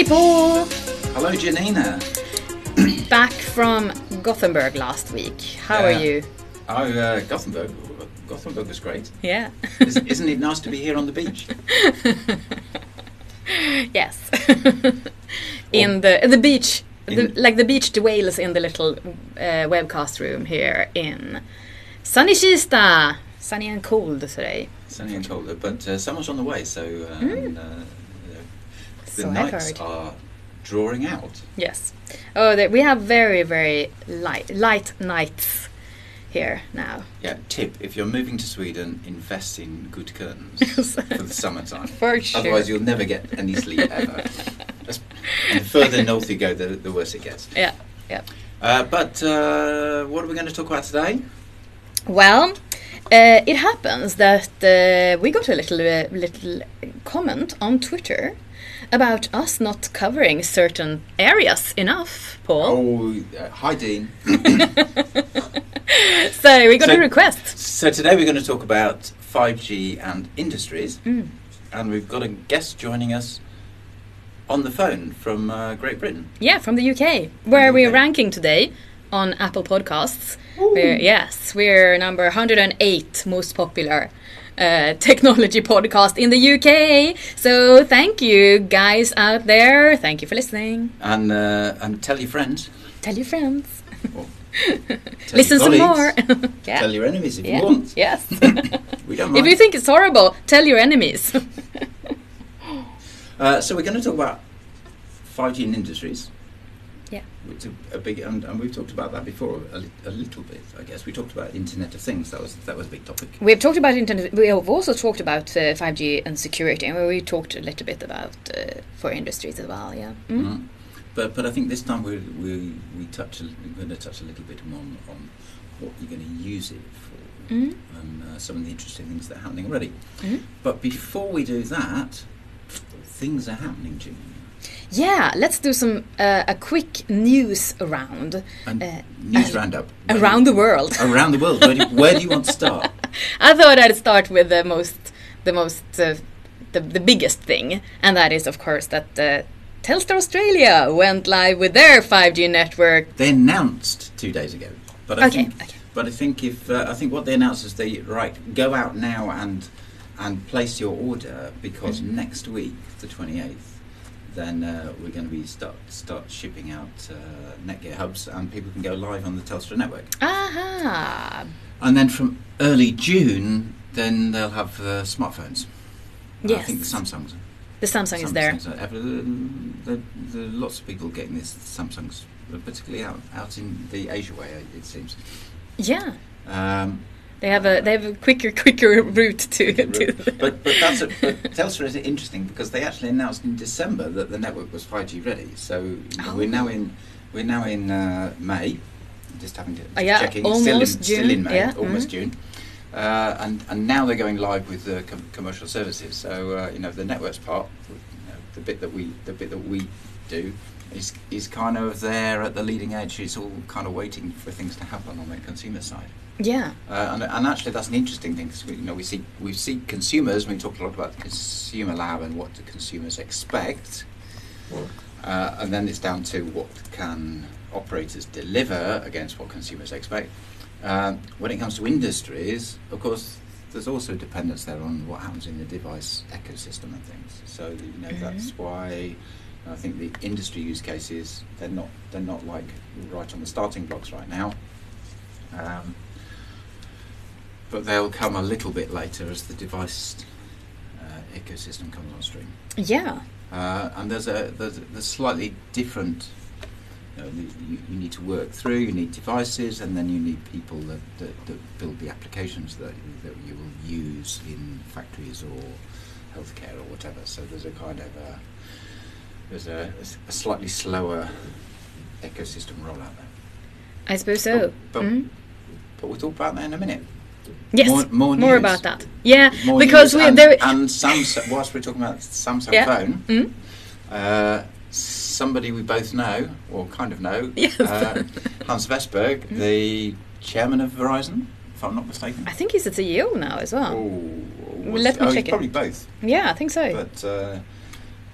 Hey Paul! Hello, Janina. Back from Gothenburg last week. How are you? Oh, uh, Gothenburg. Gothenburg was great. Yeah. Is, isn't it nice to be here on the beach? yes. in the the beach, the, like the beach dwells in the little uh, webcast room here in sunny Kista. Sunny and cold today. Sunny and cold, but uh, summer's on the way, so uh, and, uh, the So nights are drawing out. Yes. Oh, the, we have very very light light nights here now. Yeah, tip if you're moving to Sweden, invest in good curtains for the summertime. For sure. Otherwise, you'll never get any sleep ever. And the further north you go, the, the worse it gets. Yeah. Yeah. Uh, but uh, what are we going to talk about today? Well, uh, it happens that uh, we got a little uh, little comment on Twitter about us not covering certain areas enough, Paul. Oh, uh, hi, Dean. So we got So- a request. So today we're going to talk about 5G and industries, Mm. and we've got a guest joining us on the phone from uh, Great Britain. Yeah, from the UK, where we're UK. ranking today on Apple Podcasts. We're, yes, we're number 108 most popular uh, technology podcast in the UK. So thank you guys out there. Thank you for listening. And uh, and tell your friends. Tell your friends. Tell Listen your some more. yeah. Tell your enemies if yeah. you want. Yes. We don't if you think it's horrible, tell your enemies. uh, so we're going to talk about 5G and industries. Yeah. Which are a big, and, and we've talked about that before a, li- a little bit, I guess. We talked about Internet of Things. That was that was a big topic. We've talked about internet. We have also talked about uh, 5G and security, and we talked a little bit about uh, for industries as well. Yeah. Mm. Mm. But but I think this time we we we touch a, we're going to touch a little bit more on, on what you're going to use it for Mm. and uh, some of the interesting things that are happening already. But before we do that, things are happening, Jimmy. Yeah. Let's do some uh, a quick news round And Uh, news uh, roundup around the world. Around the world. Where do, where do you want to start? I thought I'd start with the most, the most, uh, the the biggest thing, and that is of course that uh, Telstra Australia went live with their 5G network. They announced two days ago, but I Okay, think okay. but I think if uh, I think what they announced is they right go out now and and place your order because Mm-hmm. next week, the twenty eighth, then uh, we're going to be start start shipping out uh, Netgear hubs and people can go live on the Telstra network. Aha. And then from early June, then they'll have uh, smartphones. Yes. I think the Samsungs. The Samsung is there. Samsungs are ever, there, there are lots of people getting this Samsungs, particularly out out in the Asia way, it seems. Yeah. Um, They have a they have a quicker quicker route to, to but but that's a, but Telstra is interesting because they actually announced in December that the network was 5G ready. So know, we're now Oh. in we're now in uh, May. Just having to Oh, yeah, checking. almost still in, Still in May, yeah, almost mhm. June. Uh, and and now they're going live with the com- commercial services. So uh, you know the networks part, you know, the bit that we the bit that we do. Is, is kind of there at the leading edge. It's all kind of waiting for things to happen on the consumer side. yeah. Uh, and, and actually, that's an interesting thing because we, you know we see we see consumers. We talk a lot about the consumer lab and what do consumers expect, uh, and then it's down to what can operators deliver against what consumers expect. Um, when it comes to industries, of course, there's also dependence there on what happens in the device ecosystem and things. So you know that's why. I think the industry use cases they're not they're not like right on the starting blocks right now. Um, but they'll come a little bit later as the device uh, ecosystem comes on stream. Yeah. Uh, and there's a there's, there's slightly different. You, know, you, you need to work through. You need devices, and then you need people that, that, that build the applications that that you will use in factories or healthcare or whatever. So there's a kind of a, there's a, a slightly slower ecosystem rollout there. I suppose so. But- Mm. But we'll talk about that in a minute. Yes. more- more news. about that. Yeah. More because we and, there. and Samsung. Whilst we're talking about Samsung Yeah. phone, Mm? uh, somebody we both know, or kind of know, Yes. uh, Hans Vestberg, Mm. the chairman of Verizon, if I'm not mistaken. I think he's a CEO now as well. Oh, let me oh, check it. probably both. Yeah, I think so. But uh,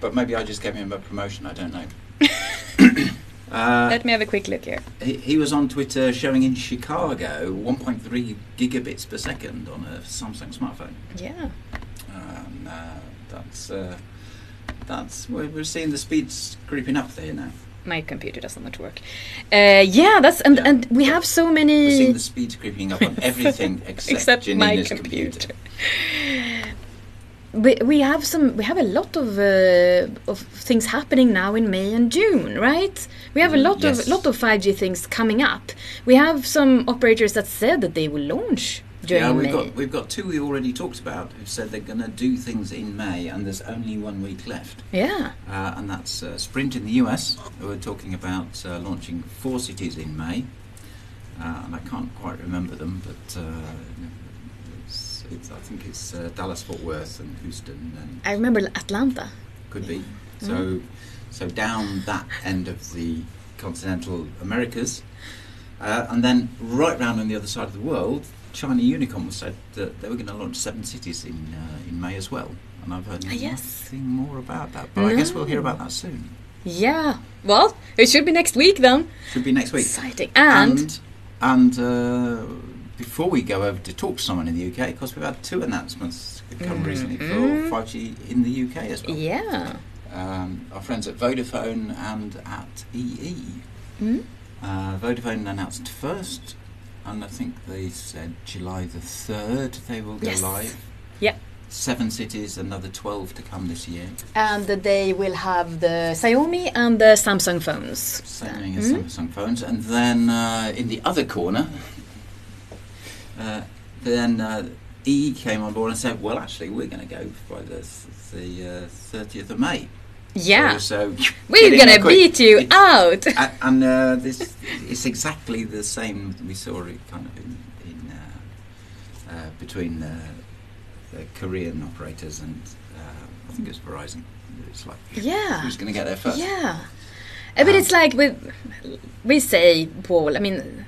but maybe I just gave him a promotion. I don't know. uh, Let me have a quick look here. he, he was on Twitter showing in Chicago 1.3 gigabits per second on a Samsung smartphone. Yeah. Um, uh, that's uh, that's we're, we're seeing the speeds creeping up there now. My computer doesn't want to work. Uh, yeah, that's and Yeah. and we have so many. We're seeing the speeds creeping up on everything except, except my Janina's computer. We, we have some we have a lot of uh, of things happening now in May and June, right? We have a lot yes. of lot of 5G things coming up. We have some operators that said that they will launch during yeah, we've May. got we've got two we already talked about who said they're going to do things in May, and there's only one week left. yeah. Uh, and that's uh, Sprint in the US, who are talking about uh, launching four cities in May. Uh, and I can't quite remember them, but uh, it's, I think it's uh, Dallas, Fort Worth, and Houston, and I remember Atlanta. could be. Mm-hmm. So, so down that end of the continental Americas, uh, and then right round on the other side of the world, China Unicom said that they were going to launch seven cities in uh, in May as well. And I've heard Ah, yes. nothing more about that, but I guess we'll hear about that soon. Yeah. Well, it should be next week then. Should be next week. Exciting. And, and, and, uh, before we go over to talk to someone in the UK, because we've had two announcements come recently Mhm. for 5G in the UK as well. yeah. Um, our friends at Vodafone and at EE. Mm? Uh, Vodafone announced first, and I think they said July the 3rd they will go Yes. live. Yeah. Seven cities, another 12 to come this year. And they will have the Xiaomi and the Samsung phones. As Mm? Samsung phones. And then uh, in the other corner, uh, then uh, EE came on board and said, well, actually, we're going to go by the, the uh, 30th of May. Yeah. So, so We're gonna beat you It- out. And uh, this it's exactly the same we saw it kind of in, in uh, uh, between uh, the Korean operators and uh, I think it was Verizon. It's like Yeah. who's going to get there first? Yeah. But Um, it's like we we say, Paul. I mean,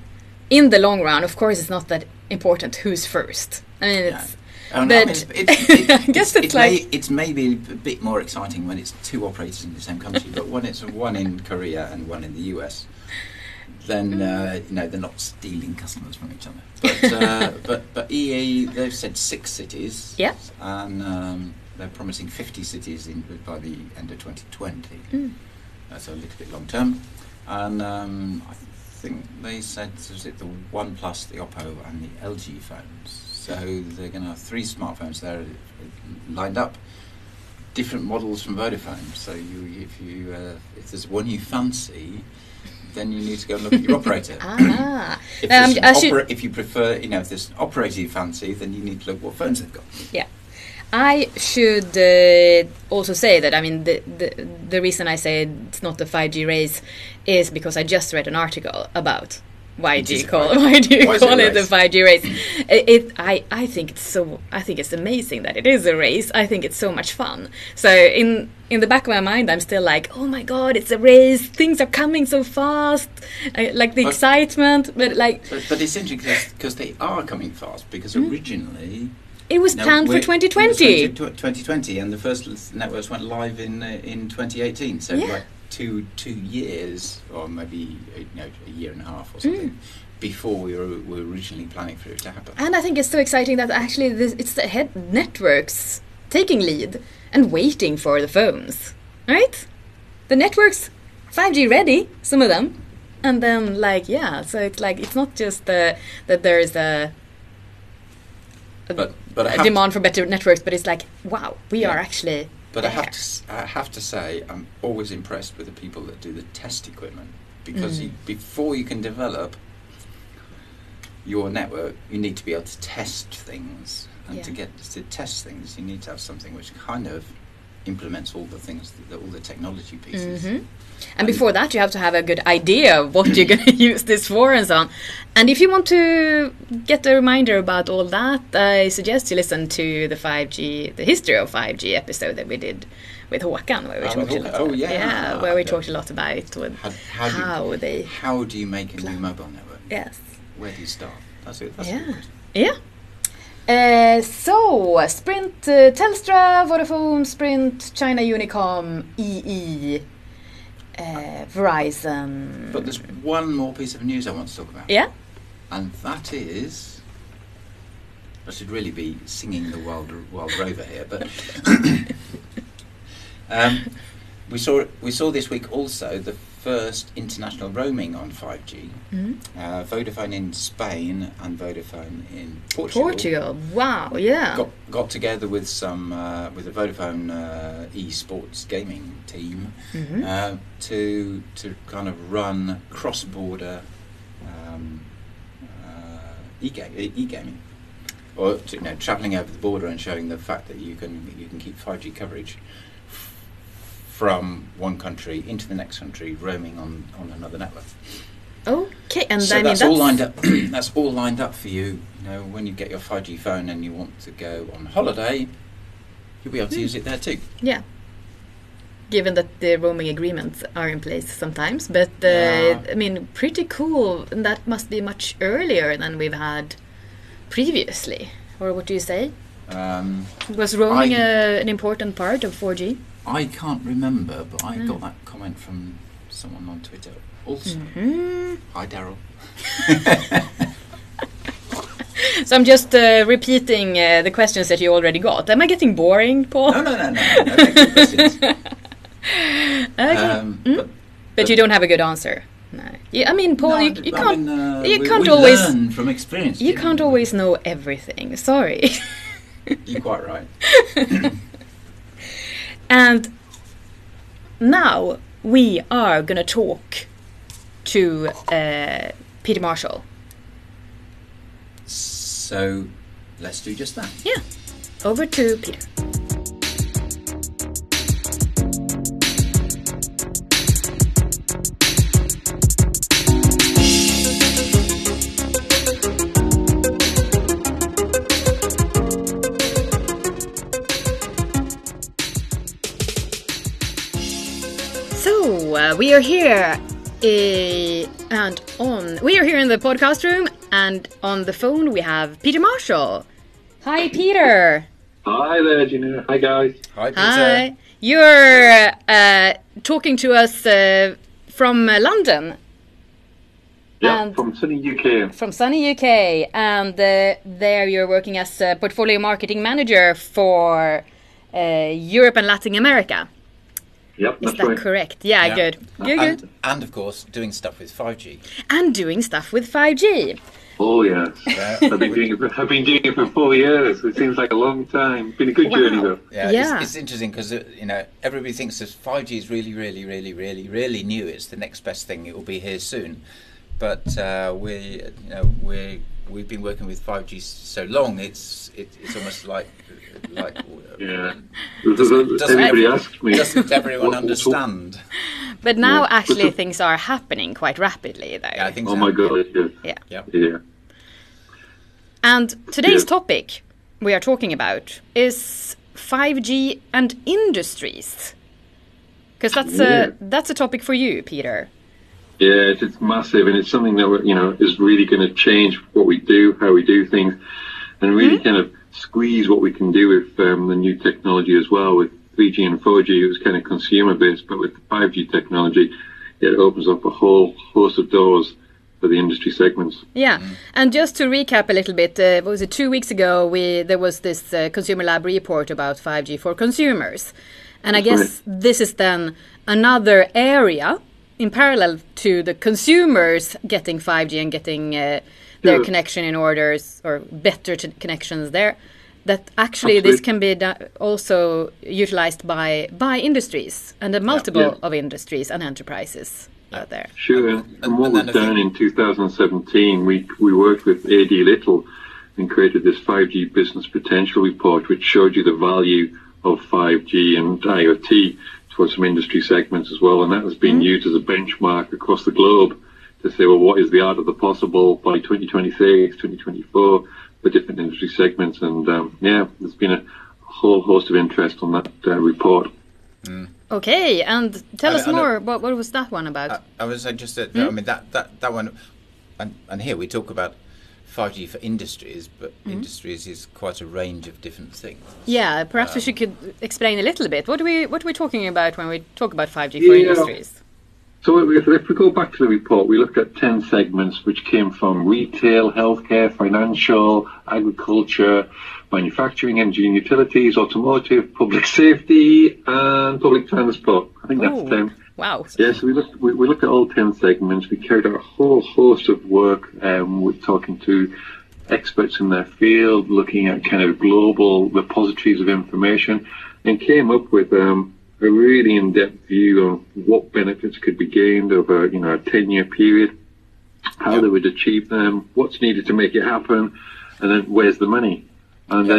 in the long run, of course, it's not that important who's first. I mean, it's Oh, no, I mean, But it's, it's, I guess it's may, like- it's maybe a bit more exciting when it's two operators in the same country, but when it's one in Korea and one in the US, then uh, you know they're not stealing customers from each other. But uh, but but EE they've said six cities, Yeah. and um, they're promising 50 cities in by the end of 2020. Mm. That's a little bit long term, and um, think they said was it the OnePlus, the Oppo, and the LG phones. So they're going to have three smartphones there lined up, different models from Vodafone. So you, if you, uh, if there's one you fancy, then you need to go and look at your operator. ah. If, Um, there's an I should- if you prefer, you know, if there's an operator you fancy, then you need to look what phones they've got. Yeah. I should uh, also say that I mean the, the the reason I say it's not the 5G race is because I just read an article about why do you call race. why do you Why it call it the 5G race? It, it I I think it's so I think it's amazing that it is a race. I think it's so much fun. So in in the back of my mind, I'm still like, oh my god, it's a race. Things are coming so fast. I, like the But- excitement, but like But, but it's interesting because they are coming fast. Because Mm. originally it was No, planned for we- it was 2020. 2020, and the first networks went live in uh, in 2018. So Yeah. like two two years, or maybe uh, you know, a year and a half or something, Mm. before we were, were originally planning for it to happen. And I think it's so exciting that actually this, it's the head networks taking lead and waiting for the phones, right? The networks 5G ready, some of them, and then like yeah, so it's like it's not just uh, that there is a, But but I a demand for better networks, but it's like wow, we Yeah. are actually but I have to I have to say I'm always impressed with the people that do the test equipment because Mm. you, before you can develop your network, you need to be able to test things, and to get to test things, you need to have something which kind of implements all the things, that, all the technology pieces. Mhm. And before that, you have to have a good idea of what you're going to use this for and so on. And if you want to get a reminder about all that, I suggest you listen to the 5G, the history of 5G episode that we did with Håkan, where we Oh, talked a lot. Oh, yeah. yeah, where we Yeah. talked a lot about How, how, how, do, they. how do you make a new mobile network? Yes. Where do you start? That's it. That's Yeah. a good question. Yeah. Uh, so, Sprint, uh, Telstra, Vodafone, Sprint, China Unicom, EE, uh, Verizon. But there's one more piece of news I want to talk about. Yeah? And that is. I should really be singing the Wild, Wild Rover here, but. um, we saw we saw this week also the first international roaming on 5G. Mhm. Uh, Vodafone in Spain and Vodafone in Portugal. Portugal. Wow, yeah. Got, got together with some uh, with the Vodafone uh, esports gaming team Mhm. uh, to to kind of run cross border um, uh, e-ga- e-gaming or to, you know traveling over the border and showing the fact that you can you can keep 5G coverage from one country into the next country roaming on, on another network. Okay, and so I mean that's, that's all lined up. that's all lined up for you. You know, when you get your 5G phone and you want to go on holiday, you'll be able to Hmm. use it there too. Yeah. Given that the roaming agreements are in place sometimes, but uh, Yeah. I mean, pretty cool. And that must be much earlier than we've had previously. Or what do you say? Um, Was roaming I- a, an important part of 4G? I can't remember, but I Mm. got that comment from someone on Twitter also. hmm Hi, Daryl. So I'm just uh, repeating uh, the questions that you already got. Am I getting boring, Paul? No, no, no, no. no you, questions. Okay. Um, Mm. but, but you don't have a good answer. No. You, I mean, Paul, no, you, you can't. mean, uh, you we, can't we always- learn from experience. You Jim. can't always know everything. Sorry. You're quite right. And now we are gonna talk to uh, Peter Marshall. So let's do just that. Yeah, over to Peter. We are here, uh, and on we are here in the podcast room, and on the phone we have Peter Marshall. Hi, Peter. Hi there, Gina. Hi, guys. Hi, Peter. Hi. You're uh, talking to us uh, from uh, London, Yeah, And- from sunny UK. from sunny UK, and uh, there you're working as a portfolio marketing manager for uh, Europe and Latin America. Yep, Is that right. correct? Yeah, Yeah. good. Good, and, good. and of course, doing stuff with 5G. And doing stuff with 5G. Oh yes, Yeah, I've been doing it. For, I've been doing it for four years. It seems like a long time. Been a good Wow. journey though. Yeah, Yeah. It's, it's interesting because you know everybody thinks that 5G is really, really, really, really, really new. It's the next best thing. It will be here soon, but uh, we, you know, we we've been working with 5G so long. It's it, it's almost like like Yeah. Um, doesn't- doesn't Everybody every- asks me. doesn't everyone what- what's up? understand? But now Yeah. actually But the- things are happening quite rapidly though. Yeah, I think Oh so. my god. Yeah. Yeah. Yeah. Yeah. And today's Yeah. topic we are talking about is 5G and industries. Because that's Yeah. a that's a topic for you, Peter. Yeah, it's, it's massive, and it's something that we're, you know is really going to change what we do, how we do things, and really kind of squeeze what we can do with um, the new technology as well. With 3G and 4G, it was kind of consumer based, but with 5G technology, it opens up a whole host of doors for the industry segments. Yeah, and just to recap a little bit, uh, what was it two weeks ago? We there was this uh, Consumer Lab report about 5G for consumers, and I That's guess this is then another area in parallel to the consumers getting 5G and getting uh, their Yeah. connection in orders or better t- connections there. That actually this can be also utilized by by industries and a multiple Yeah. of industries and enterprises out there. Sure, and, And- what we've done in 2017, we we worked with AD Little and created this 5G business potential report, which showed you the value of 5G and IoT towards some industry segments as well, and that has been used as a benchmark across the globe to say, well, what is the art of the possible by 2026, 2024 for different industry segments, and um, yeah, there's been a whole host of interest on that uh, report. Okay, and tell I- us I know- more. What, what was that one about? I, I was just, uh, Hmm? I mean, that, that, that one, and, and here we talk about 5G for industries, but mm-hmm. industries is quite a range of different things. Yeah, perhaps um, we could explain a little bit. What are we what are we talking about when we talk about 5G for yeah. industries? So if, if we go back to the report, we looked at 10 segments which came from retail, healthcare, financial, agriculture, manufacturing, energy and utilities, automotive, public safety, and public transport. I think that's 10. Wow. Yes, we looked, we, we, looked at all 10 segments. We carried out a whole host of work um, with talking to experts in their field, looking at kind of global repositories of information, and came up with um, a really in-depth view on what benefits could be gained over you know a 10-year period, how they would achieve them, what's needed to make it happen, and then where's the money. And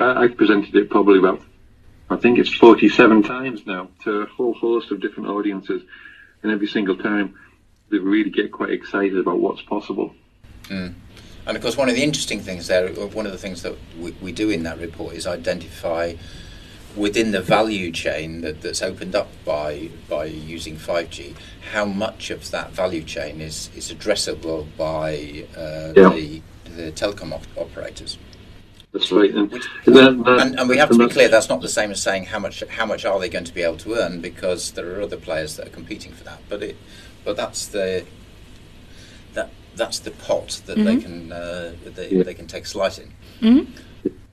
I presented it probably about I think it's 47 times now to a whole host of different audiences. And every single time they really get quite excited about what's possible. Mm. And of course, one of the interesting things there, one of the things that we, we do in that report is identify within the value chain that, that's opened up by by using 5G, how much of that value chain is, is addressable by uh, yeah. the, the telecom op- operators. That's right. And, Which, and, and, and, we have to be clear that's not the same as saying how much how much are they going to be able to earn because there are other players that are competing for that. But it but that's the that that's the pot that mm-hmm. they can uh, they, yeah. they can take slice in. Mm-hmm.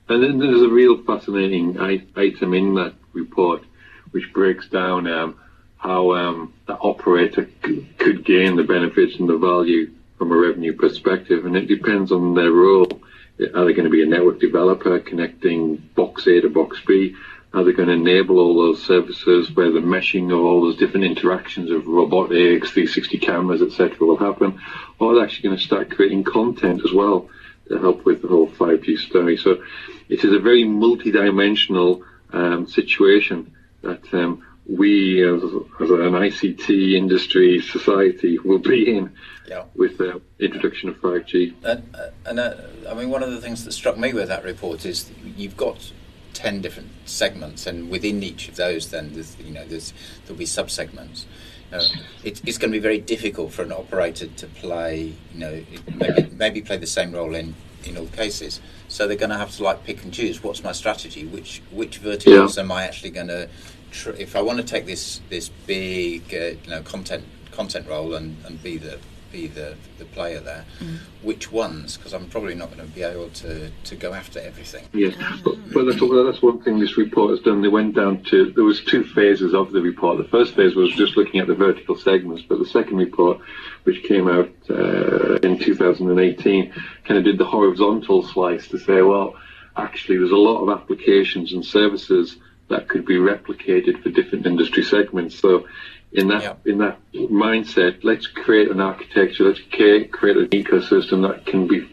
And then there's a real fascinating item in that report which breaks down um, how um, the operator c- could gain the benefits and the value from a revenue perspective, and it depends on their role are they going to be a network developer connecting box A to box B? Are they going to enable all those services where the meshing of all those different interactions of robotics, 360 cameras, etc., will happen? Or are they actually going to start creating content as well to help with the whole 5G story? So it is a very multi-dimensional um, situation that um, we as, as, an ICT industry society will be in yeah. with the introduction of 5G. And, uh, and uh, I mean, one of the things that struck me with that report is you've got 10 different segments, and within each of those, then there's, you know, there's, there'll be subsegments. Uh, it, it's going to be very difficult for an operator to play, you know, maybe, maybe play the same role in, in all cases. So they're going to have to like pick and choose. What's my strategy? Which which verticals yeah. am I actually going to tr- if I want to take this this big uh, you know content content role and, and be the be the, the player there, mm. which ones? Because I'm probably not going to be able to, to go after everything. Yeah, but, but that's, well, that's one thing this report has done. They went down to there was two phases of the report. The first phase was just looking at the vertical segments, but the second report, which came out uh, in 2018, kind of did the horizontal slice to say, well, actually, there's a lot of applications and services that could be replicated for different industry segments. So in that yeah. in that mindset, let's create an architecture, let's create, create an ecosystem that can be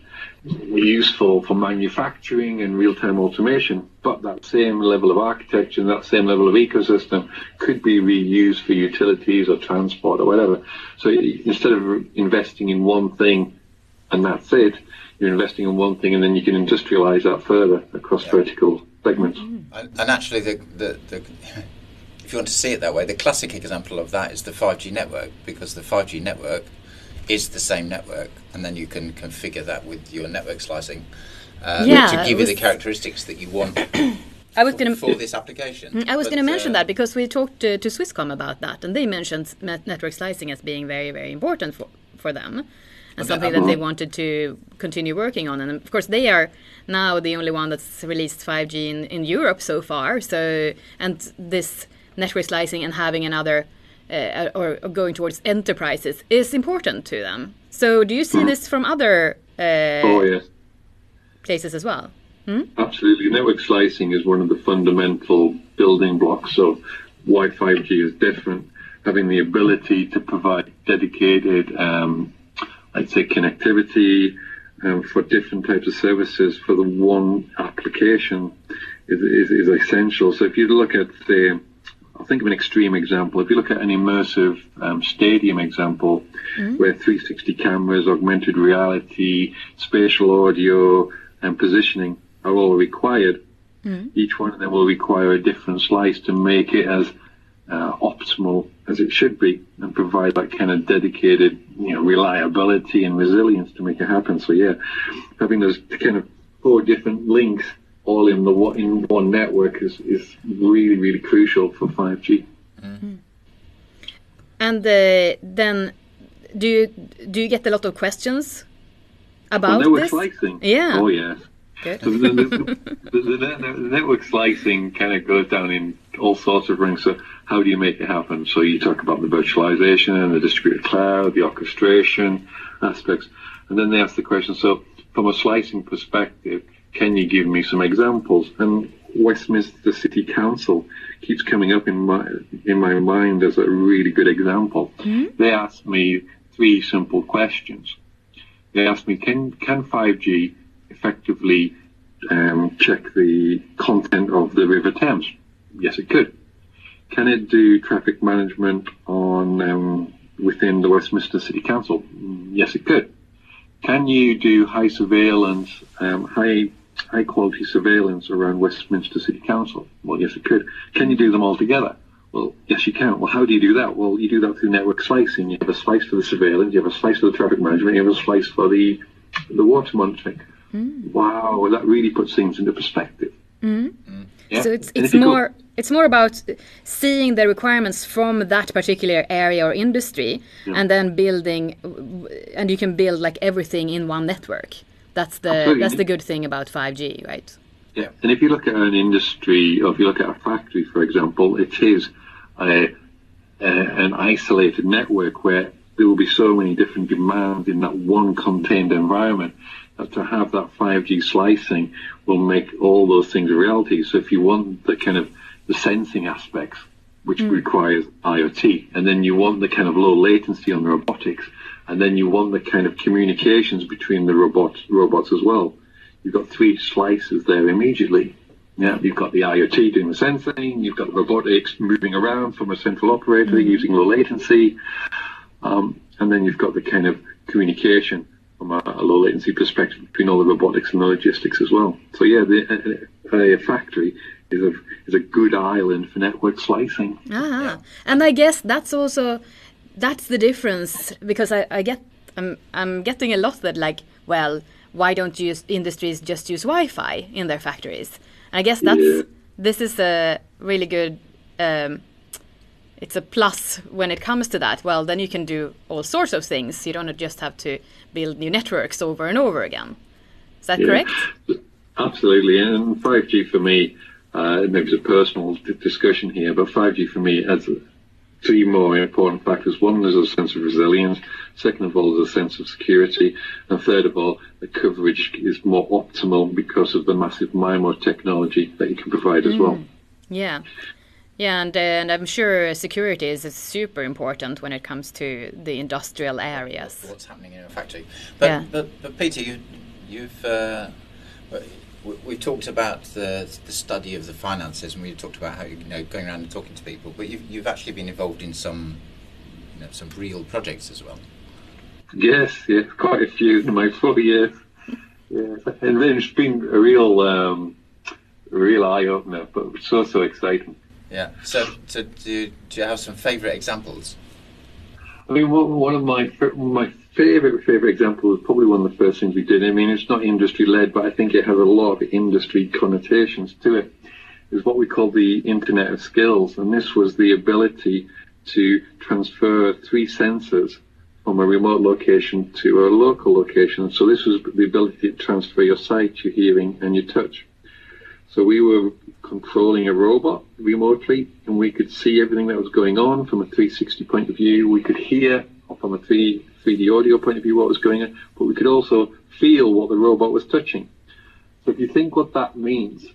useful for manufacturing and real-time automation, but that same level of architecture and that same level of ecosystem could be reused for utilities or transport or whatever. So instead of investing in one thing and that's it, you're investing in one thing and then you can industrialize that further across yeah. vertical segments. And, and actually, the, the, the, if you want to see it that way, the classic example of that is the 5G network, because the 5G network is the same network, and then you can configure that with your network slicing uh, yeah, to give you the characteristics that you want. I was going to for this application. Mm, I was going to mention uh, that because we talked to, to Swisscom about that, and they mentioned network slicing as being very, very important for for them and something that they wanted to continue working on. And of course, they are now the only one that's released 5G in, in Europe so far. So, and this network slicing and having another uh, or, or, going towards enterprises is important to them. So, do you see mm. this from other uh, oh, yes. places as well? Hmm? Absolutely. Network slicing is one of the fundamental building blocks of why 5G is different. Having the ability to provide dedicated um, I'd say connectivity um, for different types of services for the one application is, is, is essential. So if you look at, the I'll think of an extreme example. If you look at an immersive um, stadium example, mm-hmm. where 360 cameras, augmented reality, spatial audio, and positioning are all required, mm-hmm. each one of them will require a different slice to make it as uh, optimal as it should be and provide that kind of dedicated, you know, reliability and resilience to make it happen. So yeah, having those kind of four different links all in the in one network is, is really really crucial for 5G. Mm. And uh, then, do you do you get a lot of questions about well, network this? slicing? Yeah. Oh yeah. Good. So the, the, the, the, network slicing kind of goes down in all sorts of rings. So how do you make it happen? So you talk about the virtualization and the distributed cloud, the orchestration aspects, and then they ask the question. So from a slicing perspective, can you give me some examples? And Westminster City Council keeps coming up in my in my mind as a really good example. Mm-hmm. They asked me three simple questions. They asked me, can can 5G effectively um, check the content of the River Thames? Yes, it could. Can it do traffic management on um, within the Westminster City Council? Yes, it could. Can you do high surveillance, um, high high quality surveillance around Westminster City Council? Well, yes, it could. Can you do them all together? Well, yes, you can. Well, how do you do that? Well, you do that through network slicing. You have a slice for the surveillance, you have a slice for the traffic management, you have a slice for the the water monitoring. Mm. Wow, that really puts things into perspective. Mm. Mm. Yeah? So it's it's more it's more about seeing the requirements from that particular area or industry, yeah. and then building, and you can build like everything in one network. That's the Absolutely. that's the good thing about 5G, right? Yeah, and if you look at an industry, or if you look at a factory, for example, it is a, a, an isolated network where there will be so many different demands in that one contained environment to have that 5G slicing will make all those things a reality. So if you want the kind of the sensing aspects, which mm. requires IoT, and then you want the kind of low latency on the robotics, and then you want the kind of communications between the robots robots as well you've got three slices there immediately. Yeah, you've got the IoT doing the sensing, you've got the robotics moving around from a central operator mm-hmm. using low latency, um, and then you've got the kind of communication from a, a, low latency perspective between all the robotics and the logistics as well. So yeah, the, a, a factory is a is a good island for network slicing. Ah, yeah. and I guess that's also that's the difference because I, I get I'm I'm getting a lot that like well why don't you industries just use Wi-Fi in their factories? And I guess that's yeah. this is a really good. Um, it's a plus when it comes to that. Well, then you can do all sorts of things. You don't just have to build new networks over and over again. Is that yeah. correct? Absolutely. And 5G for me, uh, maybe it's a personal discussion here, but 5G for me has three more important factors. One is a sense of resilience. Second of all, is a sense of security. And third of all, the coverage is more optimal because of the massive MIMO technology that you can provide mm. as well. Mm. Yeah. Yeah, and, uh, and I'm sure security is is, super important when it comes to the industrial areas. What's happening in a factory? But, yeah. but, but Peter, you, you've uh, we talked about the, the study of the finances, and we talked about how you know going around and talking to people. But you've you've actually been involved in some you know, some real projects as well. Yes, yes, quite a few in my four years. Yes, and it's been a real um, real eye opener, but so so exciting. Yeah. So, so do, do you have some favourite examples? I mean, one of my my favorite favorite example is probably one of the first things we did. I mean, it's not industry led, but I think it has a lot of industry connotations to it. Is what we call the Internet of Skills, and this was the ability to transfer three sensors from a remote location to a local location. So this was the ability to transfer your sight, your hearing, and your touch. So we were controlling a robot remotely, and we could see everything that was going on from a 360 point of view. We could hear from a 3 3D audio point of view what was going on, but we could also feel what the robot was touching. So if you think what that means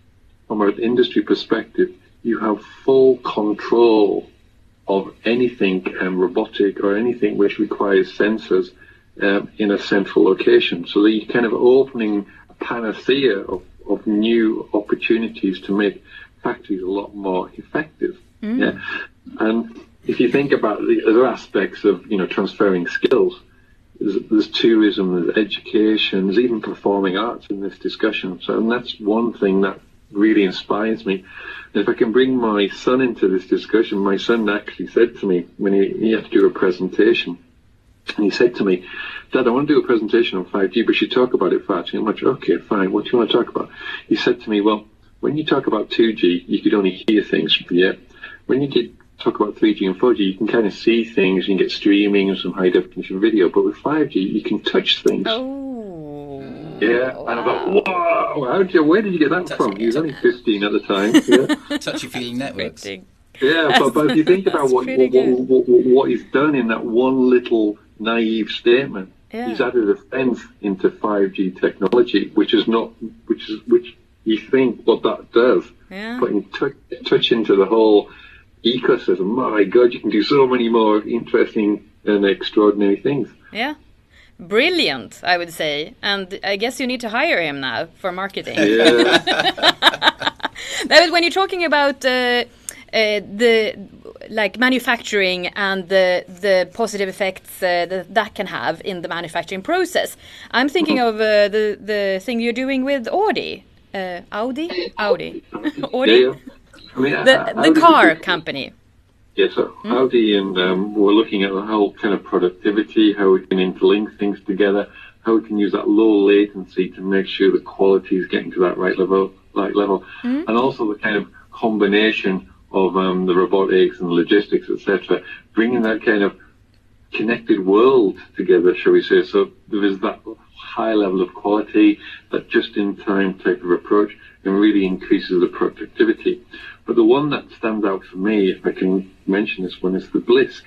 from an industry perspective, you have full control of anything um, robotic or anything which requires sensors um, in a central location. So that you're kind of opening a panacea of, of new opportunities to make factories a lot more effective. Mm. Yeah. And if you think about the other aspects of you know transferring skills, there's, there's, tourism, there's education, there's even performing arts in this discussion. So and that's one thing that really inspires me. And if I can bring my son into this discussion, my son actually said to me when he, he had to do a presentation, and he said to me, Dad, I want to do a presentation on 5G, but you talk about it far too much. Okay, fine. What do you want to talk about? He said to me, well, when you talk about 2G, you could only hear things. Yeah. When you get, talk about 3G and 4G, you can kind of see things, you can get streaming and some high definition video. But with 5G, you can touch things. Oh. Yeah, wow. and I thought, wow, how did you, where did you get that Touch- from? He was only 15 at the time. Yeah. Touchy feeling networks. Pretty- Yeah, but, but if you think about That's what, what, what, what, what he's done in that one little naive statement, Yeah. he's added a fence into 5G technology, which is not, which is, which you think what that does, Yeah. putting touch, touch into the whole ecosystem. My God, you can do so many more interesting and extraordinary things. Yeah. Brilliant, I would say. And I guess you need to hire him now for marketing. Yeah, That was when you're talking about uh, uh, the like manufacturing and the the positive effects uh, that that can have in the manufacturing process. I'm thinking of uh, the the thing you're doing with Audi, uh, Audi, Audi, yeah, Audi, yeah. I mean, the how the car company. Yes, so Audi and um, we're looking at the whole kind of productivity, how we can interlink things together, how we can use that low latency to make sure the quality is getting to that right level, right level, and also the kind of combination of um, the robotics and logistics, etc., bringing that kind of connected world together, shall we say? So there is that high level of quality, that just-in-time type of approach, and really increases the productivity. But the one that stands out for me, if I can mention this one, is the Blisk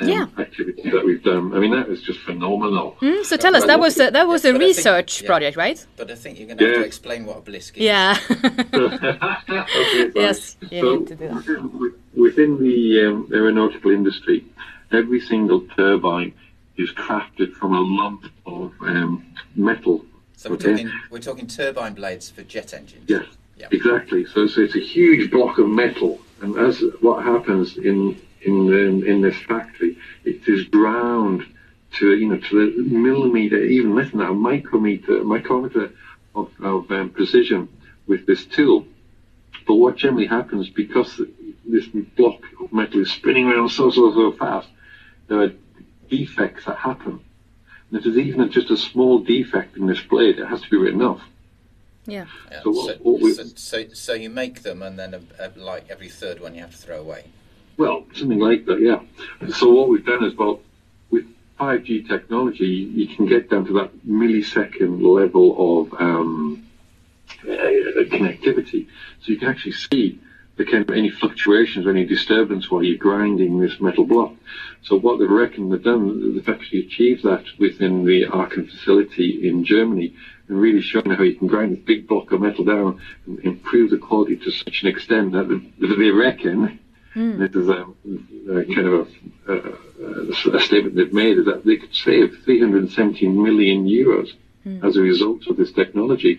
um, Yeah. activity that we've done. I mean, that was just phenomenal. Mm, so tell us, that was a, that was a But I think- research yeah. project, right? But I think you're going to have Yeah. to explain what a blisk is. Yeah. Okay. Yes, you so need to do that. within- Within the um, aeronautical industry, every single turbine is crafted from a lump of um, metal. So we're okay? talking we're talking turbine blades for jet engines. Yes, Yeah. exactly. So, so it's a huge block of metal, and as what happens in in in, in this factory, it is ground to you know to the millimeter, even less than that, a micrometer, micrometer of, of um, precision with this tool. But what generally happens because this block of metal is spinning around so so so fast, there are defects that happen. And if there's even just a small defect in this blade, it has to be written off. yeah. Yeah. So So, what- what we- so, so, so you make them, and then a, a, like every third one you have to throw away. Well, something like that, yeah. So what we've done is, well, with 5G technology, you can get down to that millisecond level of um, uh, connectivity. So you can actually see the kind of any fluctuations, any disturbance while you're grinding this metal block. So what they've reckoned they've done, they've actually achieved that within the Aachen facility in Germany and really showing how you can grind a big block of metal down and improve the quality to such an extent that they, they reckon this is a, a kind of a, a, a statement they've made is that they could save 317 million euros hmm. as a result of this technology,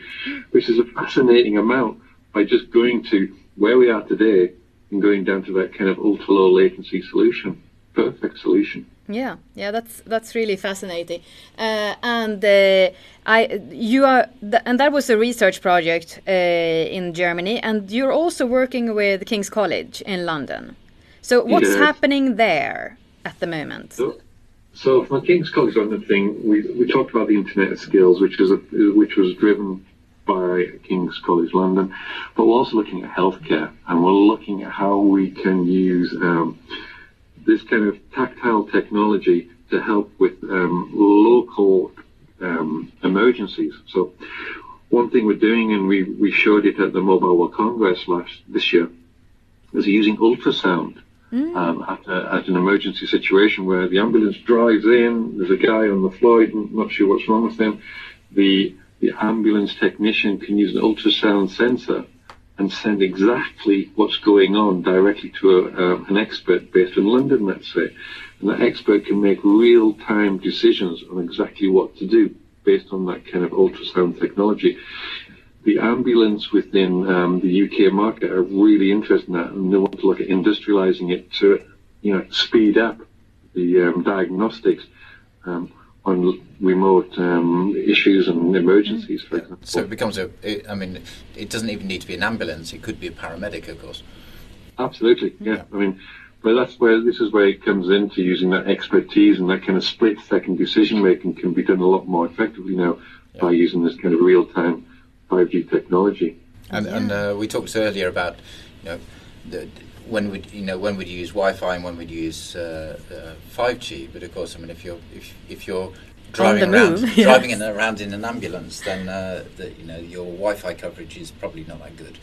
which is a fascinating amount by just going to where we are today and going down to that kind of ultra low latency solution. Perfect solution. Yeah, yeah, that's that's really fascinating. Uh, and uh, I, you are, th- and that was a research project uh, in Germany, and you're also working with King's College in London. So what's Yes. happening there at the moment? So, so from King's College London thing, we, we talked about the Internet of Skills, which is a, which was driven by King's College London, but we're also looking at healthcare, and we're looking at how we can use um, this kind of tactile technology to help with um, local um, emergencies. So one thing we're doing, and we, we showed it at the Mobile World Congress last this year, is using ultrasound um, at, a, at an emergency situation where the ambulance drives in, there's a guy on the floor, not sure what's wrong with him. The, the ambulance technician can use an ultrasound sensor and send exactly what's going on directly to a, uh, an expert based in London, let's say. And that expert can make real-time decisions on exactly what to do based on that kind of ultrasound technology the ambulance within um, the UK market are really interested in that, and they want to look at industrializing it to, you know, speed up the um, diagnostics. Um, on remote um, issues and emergencies, for example. So it becomes a. It, I mean, it doesn't even need to be an ambulance. It could be a paramedic, of course. Absolutely, yeah. I mean, but that's where this is where it comes into using that expertise and that kind of split second decision making can be done a lot more effectively now Yeah. by using this kind of real time 5G technology. And and uh, we talked earlier about you know the, when would you know when would you use Wi-Fi and when would you use uh, uh, 5G. But of course, I mean if you're if if you're driving the around move, driving in, around in an ambulance, then uh, the, you know your Wi-Fi coverage is probably not that good.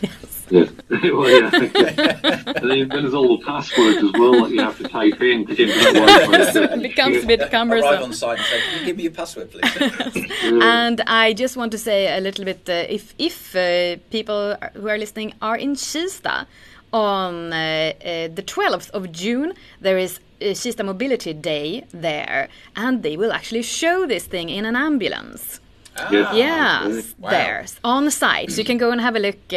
Yes. well, yeah. and then there's all the passwords as well that you have to type in to get into Wi-Fi. it becomes a bit cumbersome. Arrive cumbersome. on site and say, "Can you give me your password, please?" And I just want to say a little bit uh, if if uh, people who are listening are in Kista on uh, uh, the 12th of June, there is uh, Kista Mobility Day there, and they will actually show this thing in an ambulance. Yes. yes, Wow. there on site, so you can go and have a look uh,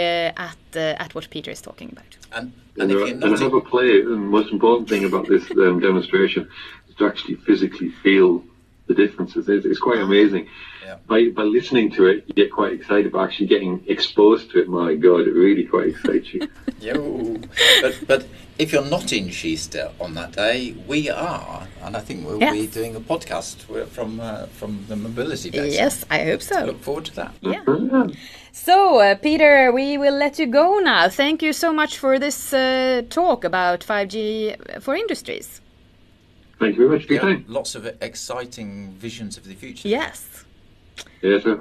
at uh, at what Peter is talking about. and And, and if you're and not have a play. And the most important thing about this um, demonstration is to actually physically feel the differences. It's, it's quite amazing. Yeah. By, by listening to it, you get quite excited, but actually getting exposed to it, my God, it really quite excites you. Yo. But, but if you're not in Kista on that day, we are, and I think we'll be doing a podcast from uh, from the Mobility Day. so Yes, I hope so. Look forward to that. Yeah. Yeah. So, uh, Peter, we will let you go now. Thank you so much for this uh, talk about 5G for industries. Thank you very much for your Yeah, time. lots of exciting visions of the future. Yes. Yes, I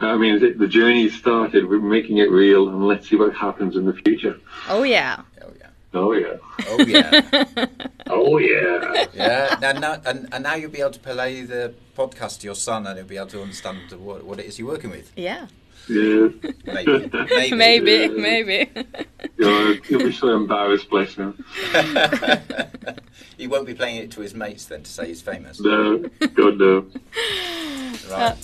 I mean, the- the journey started. We're making it real, and let's see what happens in the future. Oh, yeah. Oh yeah. Oh yeah. Oh yeah. Oh yeah. yeah. Now, now, and, and now you'll be able to play the podcast to your son, and he'll be able to understand what, what it is you're working with. Yeah. Yeah. Maybe. Maybe. Maybe, Yeah. maybe. You'll, you'll be so embarrassed, bless him. he won't be playing it to his mates then to say he's famous. No, God no. Right.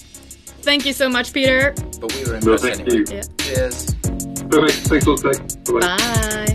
Thank you so much, Peter. But we were No, impressed thank anyway. you. Yeah. Cheers. Perfect. Thanks a lot. Bye bye. Bye.